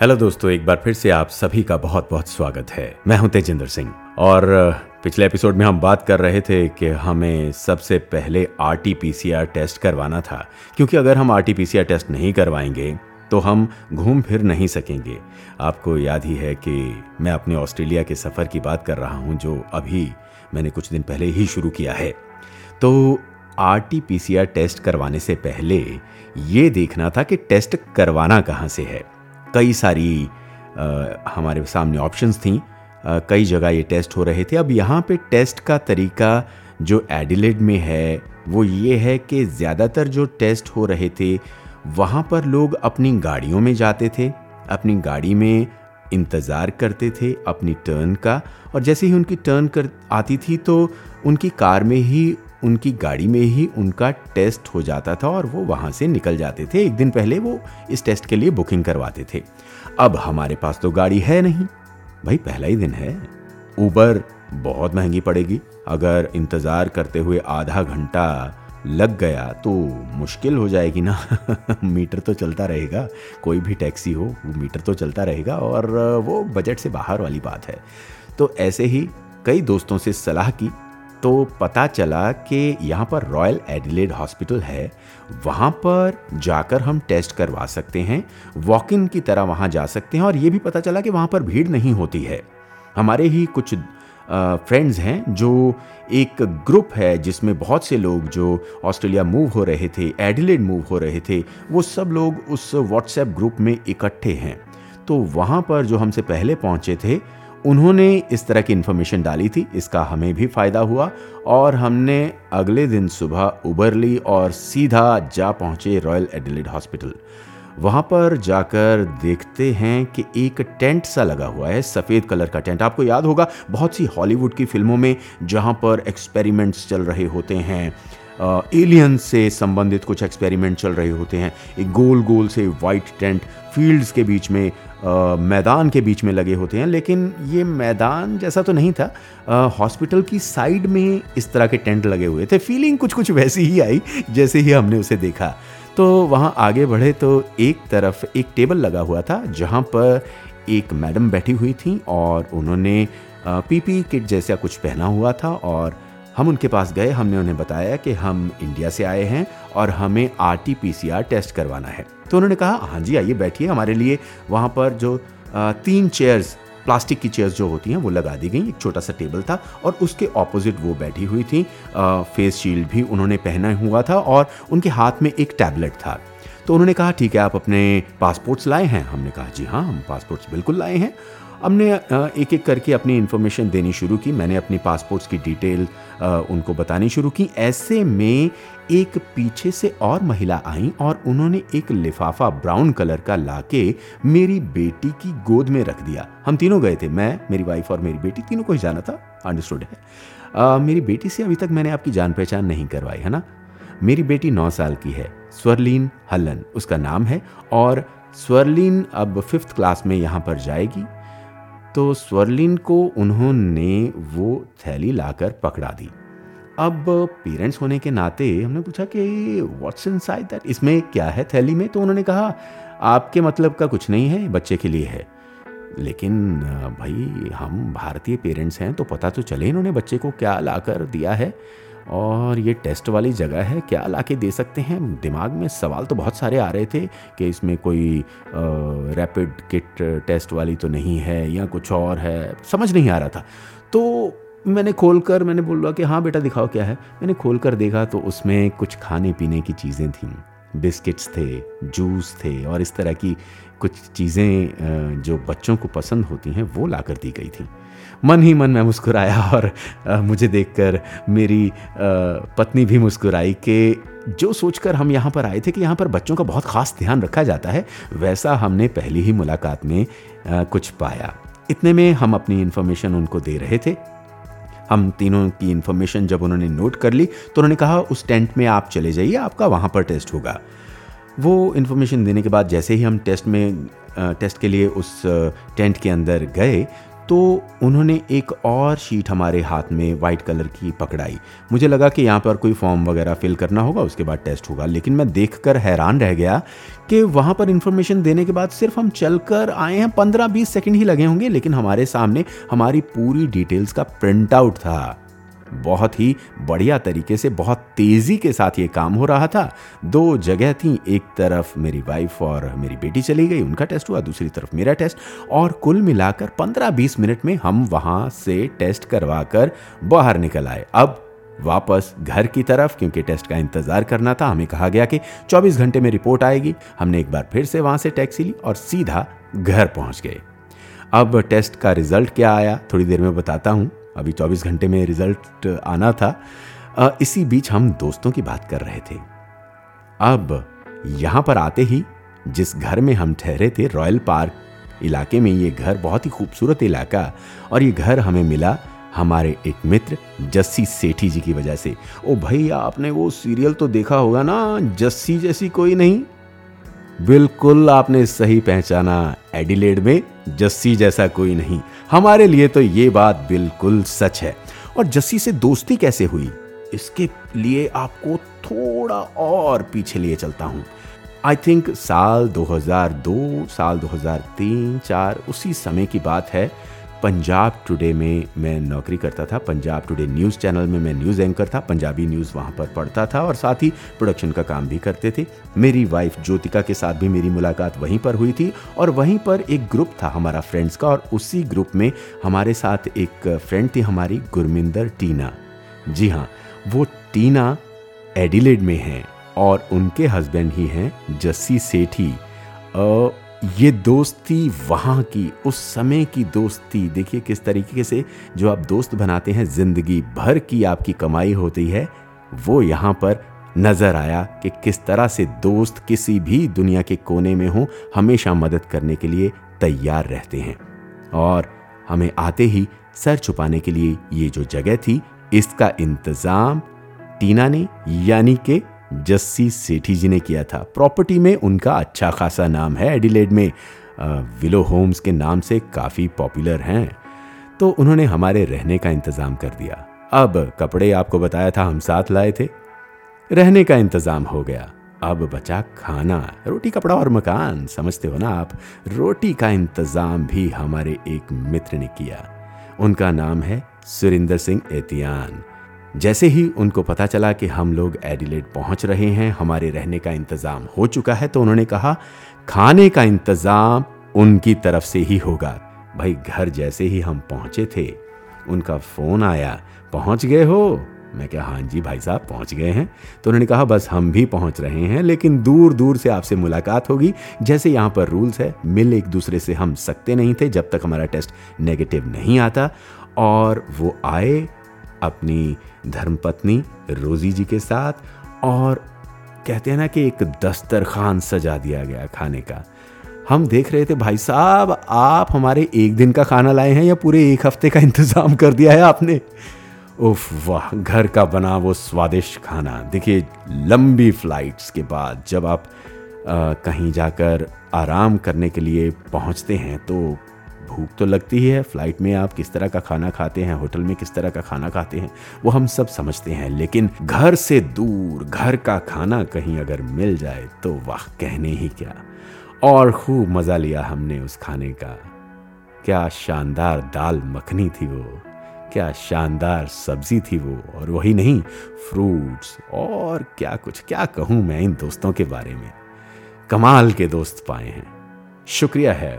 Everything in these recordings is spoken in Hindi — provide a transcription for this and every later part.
हेलो दोस्तों, एक बार फिर से आप सभी का बहुत बहुत स्वागत है। मैं हूँ तेजिंदर सिंह। और पिछले एपिसोड में हम बात कर रहे थे कि हमें सबसे पहले आरटीपीसीआर टेस्ट करवाना था। क्योंकि अगर हम आरटीपीसीआर टेस्ट नहीं करवाएँगे तो हम घूम फिर नहीं सकेंगे। आपको याद ही है कि मैं अपने ऑस्ट्रेलिया के सफ़र की बात कर रहा हूँ, जो अभी मैंने कुछ दिन पहले ही शुरू किया है। तो आरटीपीसीआर टेस्ट करवाने से पहले ये देखना था कि टेस्ट करवाना कहाँ से है। कई सारी आ, हमारे सामने ऑप्शंस थी। आ, कई जगह ये टेस्ट हो रहे थे। अब यहाँ पे टेस्ट का तरीका जो एडिलेड में है वो ये है कि ज़्यादातर जो टेस्ट हो रहे थे वहाँ पर लोग अपनी गाड़ियों में जाते थे अपनी गाड़ी में इंतज़ार करते थे अपनी टर्न का। और जैसे ही उनकी टर्न कर आती थी तो उनकी कार में ही उनकी गाड़ी में ही उनका टेस्ट हो जाता था और वो वहाँ से निकल जाते थे। एक दिन पहले वो इस टेस्ट के लिए बुकिंग करवाते थे। अब हमारे पास तो गाड़ी है नहीं। भाई, पहला ही दिन है। ऊबर बहुत महँगी पड़ेगी। अगर इंतज़ार करते हुए आधा घंटा लग गया तो मुश्किल हो जाएगी ना। मीटर तो चलता रहेगा। कोई भी टैक्सी हो, वो मीटर तो चलता रहेगा और वो बजट से बाहर वाली बात है। तो ऐसे ही कई दोस्तों से सलाह की। तो पता चला कि यहाँ पर रॉयल एडिलेड हॉस्पिटल है। वहाँ पर जाकर हम टेस्ट करवा सकते हैं वॉक इन की तरह वहाँ जा सकते हैं और ये भी पता चला कि वहाँ पर भीड़ नहीं होती है। हमारे ही कुछ फ्रेंड्स हैं जो एक ग्रुप है जिसमें बहुत से लोग जो ऑस्ट्रेलिया मूव हो रहे थे एडिलेड मूव हो रहे थे, वो सब लोग उस व्हाट्सएप ग्रुप में इकट्ठे हैं। तो वहाँ पर जो हमसे पहले पहुँचे थे उन्होंने इस तरह की इन्फॉर्मेशन डाली थी, इसका हमें भी फ़ायदा हुआ और हमने अगले दिन सुबह उबर ली और सीधा जा पहुँचे रॉयल एडिलेड हॉस्पिटल वहाँ पर जाकर देखते हैं कि एक टेंट सा लगा हुआ है, सफ़ेद कलर का टेंट। आपको याद होगा, बहुत सी हॉलीवुड की फ़िल्मों में जहाँ पर एक्सपेरिमेंट्स चल रहे होते हैं एलियन से संबंधित कुछ एक्सपेरिमेंट चल रहे होते हैं, एक गोल गोल से वाइट टेंट फील्ड्स के बीच में मैदान के बीच में लगे होते हैं, लेकिन ये मैदान जैसा तो नहीं था। हॉस्पिटल की साइड में इस तरह के टेंट लगे हुए थे। फीलिंग कुछ कुछ वैसी ही आई, जैसे ही हमने उसे देखा। तो वहाँ आगे बढ़े तो एक तरफ़ एक टेबल लगा हुआ था, जहाँ पर एक मैडम बैठी हुई थी और उन्होंने पीपी किट जैसा कुछ पहना हुआ था और हम उनके पास गए, हमने उन्हें बताया कि हम इंडिया से आए हैं और हमें R T P C R test करवाना है। तो उन्होंने कहा हाँ जी, आइए बैठिए, हमारे लिए वहाँ पर जो तीन चेयर्स, प्लास्टिक की चेयर्स जो होती हैं, वो लगा दी गई, एक छोटा सा टेबल था और उसके ऑपोजिट वो बैठी हुई थी फेस शील्ड भी उन्होंने पहना हुआ था और उनके हाथ में एक टैबलेट था। तो उन्होंने कहा, ठीक है, आप अपने पासपोर्ट्स लाए हैं? हमने कहा, जी हाँ हम पासपोर्ट्स बिल्कुल लाए हैं। हमने एक एक करके अपनी इन्फॉर्मेशन देनी शुरू की। मैंने अपनी पासपोर्ट्स की डिटेल उनको बतानी शुरू की। ऐसे में एक पीछे से और महिला आई और उन्होंने एक लिफाफा ब्राउन कलर का लाके मेरी बेटी की गोद में रख दिया। हम तीनों गए थे। मैं मेरी वाइफ और मेरी बेटी तीनों को ही जाना था। अंडरस्टूड है? आ, मेरी बेटी से अभी तक मैंने आपकी जान पहचान नहीं करवाई है ना? मेरी बेटी नौ साल की है। स्वरलीन हलन उसका नाम है। और स्वरलीन अब फिफ्थ क्लास में यहाँ पर जाएगी। तो स्वर्लिन को उन्होंने वो थैली लाकर पकड़ा दी। अब पेरेंट्स होने के नाते हमने पूछा कि व्हाट्स इन साइड दैट इसमें क्या है थैली में? तो उन्होंने कहा, आपके मतलब का कुछ नहीं है, बच्चे के लिए है। लेकिन, भाई, हम भारतीय पेरेंट्स हैं तो पता तो चले इन्होंने बच्चे को क्या लाकर दिया है? और ये टेस्ट वाली जगह है, क्या ला के दे सकते हैं? दिमाग में सवाल तो बहुत सारे आ रहे थे कि इसमें कोई रैपिड किट टेस्ट वाली तो नहीं है या कुछ और है, समझ नहीं आ रहा था। तो मैंने खोल कर मैंने बोला कि हाँ बेटा दिखाओ क्या है। मैंने खोल कर देखा तो उसमें कुछ खाने पीने की चीज़ें थीं। बिस्किट्स थे, जूस थे और इस तरह की कुछ चीज़ें जो बच्चों को पसंद होती हैं, वो ला कर दी गई थी। मन ही मन मैं मुस्कुराया और मुझे देखकर मेरी पत्नी भी मुस्कुराई कि जो सोचकर हम यहाँ पर आए थे कि यहाँ पर बच्चों का बहुत ख़ास ध्यान रखा जाता है, वैसा हमने पहली ही मुलाकात में कुछ पाया। इतने में हम अपनी इन्फॉर्मेशन उनको दे रहे थे। हम तीनों की इन्फॉर्मेशन जब उन्होंने नोट कर ली तो उन्होंने कहा, उस टेंट में आप चले जाइए, आपका वहाँ पर टेस्ट होगा। वो इन्फॉर्मेशन देने के बाद जैसे ही हम टेस्ट में टेस्ट के लिए उस टेंट के अंदर गए तो उन्होंने एक और शीट हमारे हाथ में वाइट कलर की पकड़ाई। मुझे लगा कि यहाँ पर कोई फॉर्म वगैरह फिल करना होगा, उसके बाद टेस्ट होगा। लेकिन मैं देखकर हैरान रह गया कि वहाँ पर इन्फॉर्मेशन देने के बाद सिर्फ़ हम चल आए हैं, पंद्रह बीस सेकेंड ही लगे होंगे, लेकिन हमारे सामने हमारी पूरी डिटेल्स का प्रिंट आउट था। बहुत ही बढ़िया तरीके से, बहुत तेज़ी के साथ ये काम हो रहा था। दो जगह थी, एक तरफ़ मेरी वाइफ और मेरी बेटी चली गई, उनका टेस्ट हुआ, दूसरी तरफ़ मेरा टेस्ट और कुल मिलाकर 15-20 मिनट में हम वहाँ से टेस्ट करवा कर बाहर निकल आए। अब वापस घर की तरफ़, क्योंकि टेस्ट का इंतज़ार करना था, हमें कहा गया कि 24 घंटे में रिपोर्ट आएगी। हमने एक बार फिर से वहाँ से टैक्सी ली और सीधा घर पहुँच गए। अब टेस्ट का रिज़ल्ट क्या आया, थोड़ी देर में बताता हूँ। अभी 24 घंटे में रिज़ल्ट आना था। इसी बीच हम दोस्तों की बात कर रहे थे। अब यहाँ पर आते ही जिस घर में हम ठहरे थे, रॉयल पार्क इलाके में ये घर बहुत ही खूबसूरत इलाका और ये घर हमें मिला हमारे एक मित्र जस्सी सेठी जी की वजह से। ओ भाई आपने वो सीरियल तो देखा होगा ना? जस्सी जैसी कोई नहीं। बिल्कुल आपने सही पहचाना, एडिलेड में जस्सी जैसा कोई नहीं। हमारे लिए तो ये बात बिल्कुल सच है। और जस्सी से दोस्ती कैसे हुई? इसके लिए आपको थोड़ा और पीछे लिए चलता हूँ। आई थिंक साल 2002 साल 2003 4 उसी समय की बात है। पंजाब टुडे में मैं नौकरी करता था, पंजाब टुडे न्यूज़ चैनल में मैं न्यूज़ एंकर था, पंजाबी न्यूज़ वहाँ पर पढ़ता था और साथ ही प्रोडक्शन का काम भी करते थे। मेरी वाइफ ज्योतिका के साथ भी मेरी मुलाकात वहीं पर हुई थी और वहीं पर एक ग्रुप था हमारा फ्रेंड्स का और उसी ग्रुप में हमारे साथ एक फ्रेंड थी हमारी गुरमिंदर टीना। जी हाँ वो टीना एडिलेड में हैं और उनके हस्बैंड ही हैं जस्सी सेठी। ये दोस्ती वहाँ की, उस समय की दोस्ती। देखिए किस तरीके से जो आप दोस्त बनाते हैं, ज़िंदगी भर की आपकी कमाई होती है, वो यहाँ पर नज़र आया कि किस तरह से दोस्त किसी भी दुनिया के कोने में हो, हमेशा मदद करने के लिए तैयार रहते हैं। और हमें आते ही सर छुपाने के लिए ये जो जगह थी, इसका इंतज़ाम टीना ने, यानी कि जस्सी सेठी जी ने किया था। प्रॉपर्टी में उनका अच्छा खासा नाम है। एडिलेड में विलो होम्स के नाम से काफ़ी पॉपुलर हैं। तो उन्होंने हमारे रहने का इंतज़ाम कर दिया। अब कपड़े आपको बताया था, हम साथ लाए थे। रहने का इंतज़ाम हो गया। अब बचा खाना, रोटी, कपड़ा और मकान। समझते हो ना आप? रोटी का इंतज़ाम भी हमारे एक मित्र ने किया। उनका नाम है सुरिंदर सिंह एतियान। जैसे ही उनको पता चला कि हम लोग एडिलेड पहुँच रहे हैं, हमारे रहने का इंतज़ाम हो चुका है तो उन्होंने कहा, खाने का इंतज़ाम उनकी तरफ़ से ही होगा। भाई, घर जैसे ही हम पहुँचे थे, उनका फ़ोन आया, पहुँच गए हो? मैं क्या हाँ जी भाई साहब, पहुँच गए हैं। तो उन्होंने कहा, बस हम भी पहुँच रहे हैं, लेकिन दूर दूर से आपसे मुलाकात होगी। जैसे यहाँ पर रूल्स है, मिल एक दूसरे से हम सकते नहीं थे जब तक हमारा टेस्ट नेगेटिव नहीं आता, और वो आए अपनी धर्मपत्नी रोजी जी के साथ और कहते हैं ना कि एक दस्तरखान सजा दिया गया खाने का। हम देख रहे थे भाई साहब आप हमारे एक दिन का खाना लाए हैं या पूरे एक हफ़्ते का इंतज़ाम कर दिया है आपने? उफ वाह घर का बना वो स्वादिष्ट खाना। देखिए लंबी फ्लाइट्स के बाद जब आप आ, कहीं जाकर आराम करने के लिए पहुँचते हैं तो भूख तो लगती ही है। फ़्लाइट में आप किस तरह का खाना खाते हैं, होटल में किस तरह का खाना खाते हैं, वो हम सब समझते हैं। लेकिन घर से दूर, घर का खाना कहीं अगर मिल जाए तो वाह, कहने ही क्या। और खूब मज़ा लिया हमने उस खाने का। क्या शानदार दाल मखनी थी वो, क्या शानदार सब्ज़ी थी वो, और वही नहीं फ्रूट्स और क्या कुछ, क्या कहूँ मैं इन दोस्तों के बारे में। कमाल के दोस्त पाए हैं। शुक्रिया है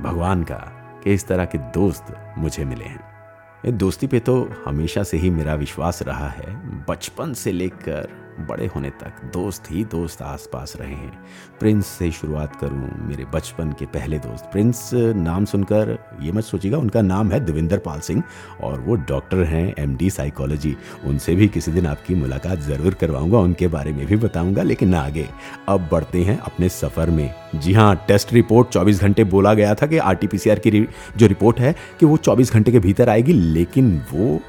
भगवान का। कि इस तरह के दोस्त मुझे मिले हैं। दोस्ती पे तो हमेशा से ही मेरा विश्वास रहा है, बचपन से लेकर बड़े होने तक दोस्त ही दोस्त आसपास रहे हैं। प्रिंस से शुरुआत करूँ मेरे बचपन के पहले दोस्त। प्रिंस, नाम सुनकर ये मत सोचिएगा, उनका नाम है देविंदर पाल सिंह और वो डॉक्टर हैं एमडी साइकोलॉजी उनसे भी किसी दिन आपकी मुलाकात ज़रूर करवाऊँगा, उनके बारे में भी बताऊँगा, लेकिन आगे। अब बढ़ते हैं अपने सफ़र में। जी हाँ टेस्ट रिपोर्ट 24 घंटे बोला गया था कि आरटीपीसीआर की जो रिपोर्ट है कि वो 24 घंटे के भीतर आएगी, लेकिन वो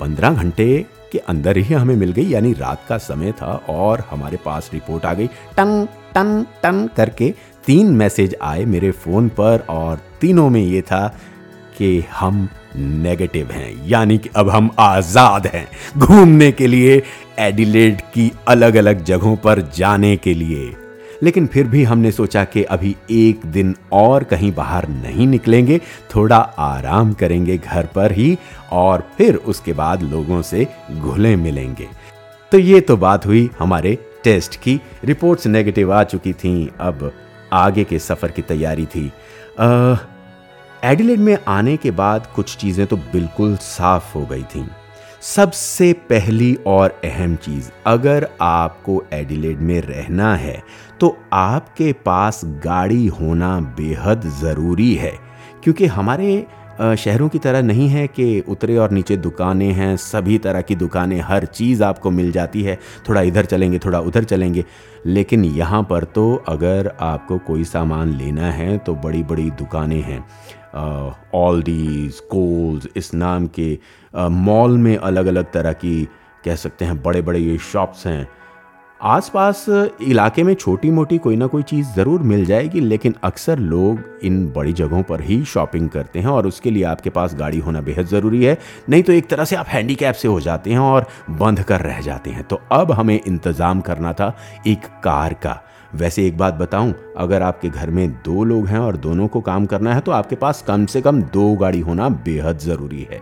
15 घंटे के अंदर ही हमें मिल गई, यानी रात का समय था और हमारे पास रिपोर्ट आ गई। टन टन टन करके तीन मैसेज आए मेरे फ़ोन पर और तीनों में ये था कि हम नेगेटिव हैं, यानी कि अब हम आज़ाद हैं घूमने के लिए, एडिलेड की अलग अलग जगहों पर जाने के लिए। लेकिन फिर भी हमने सोचा कि अभी एक दिन और कहीं बाहर नहीं निकलेंगे, थोड़ा आराम करेंगे घर पर ही और फिर उसके बाद लोगों से घुले मिलेंगे। तो ये तो बात हुई हमारे टेस्ट की। रिपोर्ट्स नेगेटिव आ चुकी थी, अब आगे के सफ़र की तैयारी थी। एडिलेड में आने के बाद कुछ चीज़ें तो बिल्कुल साफ़ हो गई थी। सबसे पहली और अहम चीज़, अगर आपको एडिलेड में रहना है तो आपके पास गाड़ी होना बेहद ज़रूरी है, क्योंकि हमारे शहरों की तरह नहीं है कि उतरे और नीचे दुकानें हैं, सभी तरह की दुकानें, हर चीज़ आपको मिल जाती है, थोड़ा इधर चलेंगे, थोड़ा उधर चलेंगे। लेकिन यहाँ पर तो अगर आपको कोई सामान लेना है तो बड़ी बड़ी दुकानें हैं। ऑलडीज कोल्स इस नाम के मॉल में अलग अलग तरह की, कह सकते हैं बड़े बड़े ये शॉप्स हैं। आसपास इलाके में छोटी मोटी कोई ना कोई चीज़ ज़रूर मिल जाएगी, लेकिन अक्सर लोग इन बड़ी जगहों पर ही शॉपिंग करते हैं और उसके लिए आपके पास गाड़ी होना बेहद ज़रूरी है। नहीं तो एक तरह से आप हैंडीकैप से हो जाते हैं और बंध कर रह जाते हैं। तो अब हमें इंतज़ाम करना था एक कार का। वैसे एक बात बताऊँ, अगर आपके घर में दो लोग हैं और दोनों को काम करना है तो आपके पास कम से कम दो गाड़ी होना बेहद ज़रूरी है।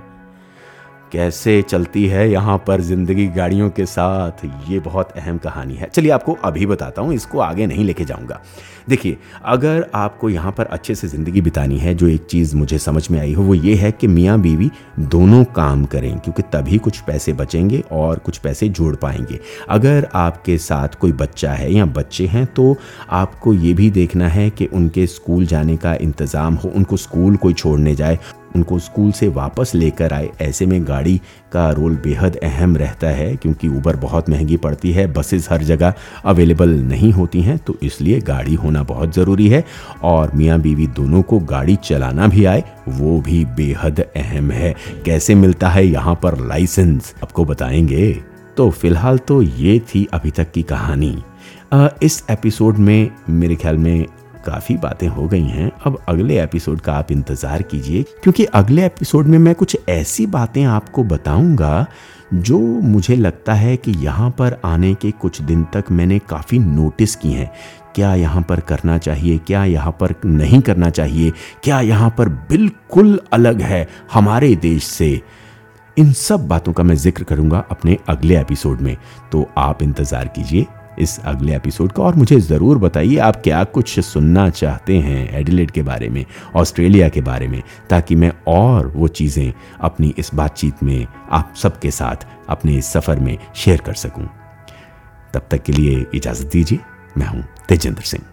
कैसे चलती है यहाँ पर ज़िंदगी गाड़ियों के साथ? ये बहुत अहम कहानी है। चलिए आपको अभी बताता हूँ, इसको आगे नहीं लेके जाऊँगा। देखिए, अगर आपको यहाँ पर अच्छे से ज़िंदगी बितानी है, जो एक चीज़ मुझे समझ में आई हो, वो ये है कि मियाँ बीवी दोनों काम करें, क्योंकि तभी कुछ पैसे बचेंगे और कुछ पैसे जोड़ पाएँगे। अगर आपके साथ कोई बच्चा है या बच्चे हैं तो आपको ये भी देखना है कि उनके स्कूल जाने का इंतज़ाम हो, उनको स्कूल कोई छोड़ने जाए। उनको स्कूल से वापस लेकर आए। ऐसे में गाड़ी का रोल बेहद अहम रहता है, क्योंकि ऊबर बहुत महँगी पड़ती है, बसेस हर जगह अवेलेबल नहीं होती हैं तो इसलिए गाड़ी होना बहुत ज़रूरी है। और मियाँ बीवी दोनों को गाड़ी चलाना भी आए, वो भी बेहद अहम है। कैसे मिलता है यहाँ पर लाइसेंस आपको बताएँगे? तो फ़िलहाल तो ये थी अभी तक की कहानी। इस एपिसोड में मेरे ख्याल में काफ़ी बातें हो गई हैं। अब अगले एपिसोड का आप इंतज़ार कीजिए, क्योंकि अगले एपिसोड में मैं कुछ ऐसी बातें आपको बताऊँगा जो मुझे लगता है कि यहाँ पर आने के कुछ दिन तक मैंने काफ़ी नोटिस की हैं। क्या यहाँ पर करना चाहिए, क्या यहाँ पर नहीं करना चाहिए, क्या यहाँ पर बिल्कुल अलग है हमारे देश से। इन सब बातों का मैं ज़िक्र करूँगा अपने अगले एपिसोड में। तो आप इंतज़ार कीजिए इस अगले एपिसोड का। और मुझे ज़रूर बताइए, आप क्या कुछ सुनना चाहते हैं एडिलेड के बारे में, ऑस्ट्रेलिया के बारे में, ताकि मैं और वो चीज़ें अपनी इस बातचीत में आप सबके साथ अपने इस सफ़र में शेयर कर सकूँ। तब तक के लिए इजाज़त दीजिए, मैं हूँ तेजेंद्र सिंह।